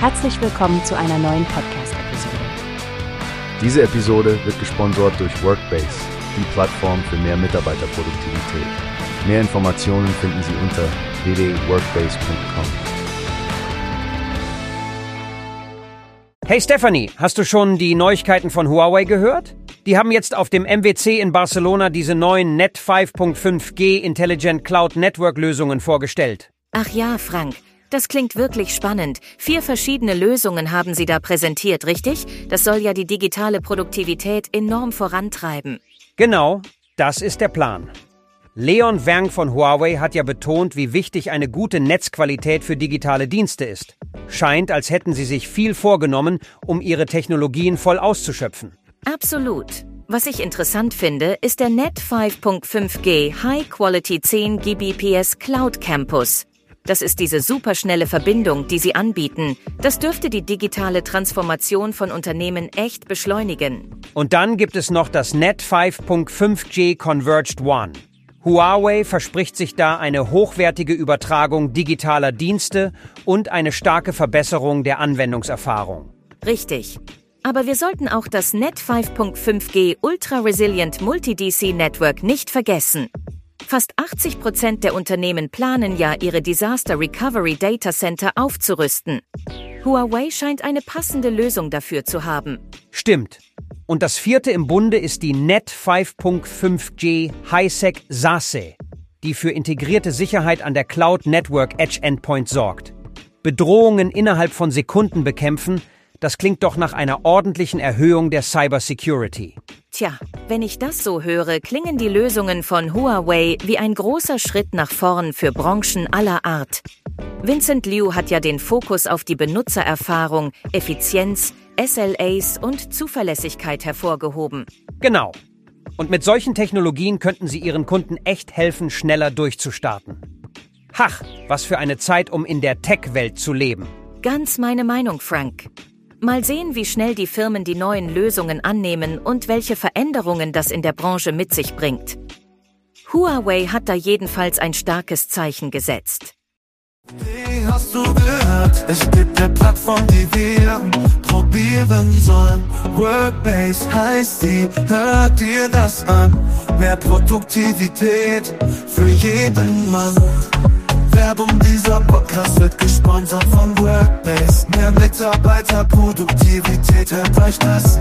Herzlich willkommen zu einer neuen Podcast-Episode. Diese Episode wird gesponsert durch Workbase, die Plattform für mehr Mitarbeiterproduktivität. Mehr Informationen finden Sie unter www.workbase.com. Hey Stephanie, hast du schon die Neuigkeiten von Huawei gehört? Die haben jetzt auf dem MWC in Barcelona diese neuen Net 5.5G Intelligent Cloud Network Lösungen vorgestellt. Ach ja, Frank. Das klingt wirklich spannend. Vier verschiedene Lösungen haben Sie da präsentiert, richtig? Das soll ja die digitale Produktivität enorm vorantreiben. Genau, das ist der Plan. Leon Wang von Huawei hat ja betont, wie wichtig eine gute Netzqualität für digitale Dienste ist. Scheint, als hätten sie sich viel vorgenommen, um ihre Technologien voll auszuschöpfen. Absolut. Was ich interessant finde, ist der Net 5.5G High Quality 10 Gbps Cloud Campus. Das ist diese superschnelle Verbindung, die sie anbieten. Das dürfte die digitale Transformation von Unternehmen echt beschleunigen. Und dann gibt es noch das Net 5.5G Converged One. Huawei verspricht sich da eine hochwertige Übertragung digitaler Dienste und eine starke Verbesserung der Anwendungserfahrung. Richtig. Aber wir sollten auch das Net 5.5G Ultra Resilient Multi-DC Network nicht vergessen. Fast 80 Prozent der Unternehmen planen ja, ihre Disaster Recovery Data Center aufzurüsten. Huawei scheint eine passende Lösung dafür zu haben. Stimmt. Und das vierte im Bunde ist die Net 5.5G HiSec SASE, die für integrierte Sicherheit an der Cloud Network Edge Endpoint sorgt. Bedrohungen innerhalb von Sekunden bekämpfen, das klingt doch nach einer ordentlichen Erhöhung der Cybersecurity. Tja, wenn ich das so höre, klingen die Lösungen von Huawei wie ein großer Schritt nach vorn für Branchen aller Art. Vincent Liu hat ja den Fokus auf die Benutzererfahrung, Effizienz, SLAs und Zuverlässigkeit hervorgehoben. Genau. Und mit solchen Technologien könnten Sie Ihren Kunden echt helfen, schneller durchzustarten. Hach, was für eine Zeit, um in der Tech-Welt zu leben. Ganz meine Meinung, Frank. Mal sehen, wie schnell die Firmen die neuen Lösungen annehmen und welche Veränderungen das in der Branche mit sich bringt. Huawei hat da jedenfalls ein starkes Zeichen gesetzt. Wie hast du gehört? Es gibt eine Plattform, die wir probieren sollen. Workbase heißt die, hört dir das an. Mehr Produktivität für jeden Mann. Werbung, dieser Podcast wird gesponsert von Workbase. Mitarbeiterproduktivität, hört euch das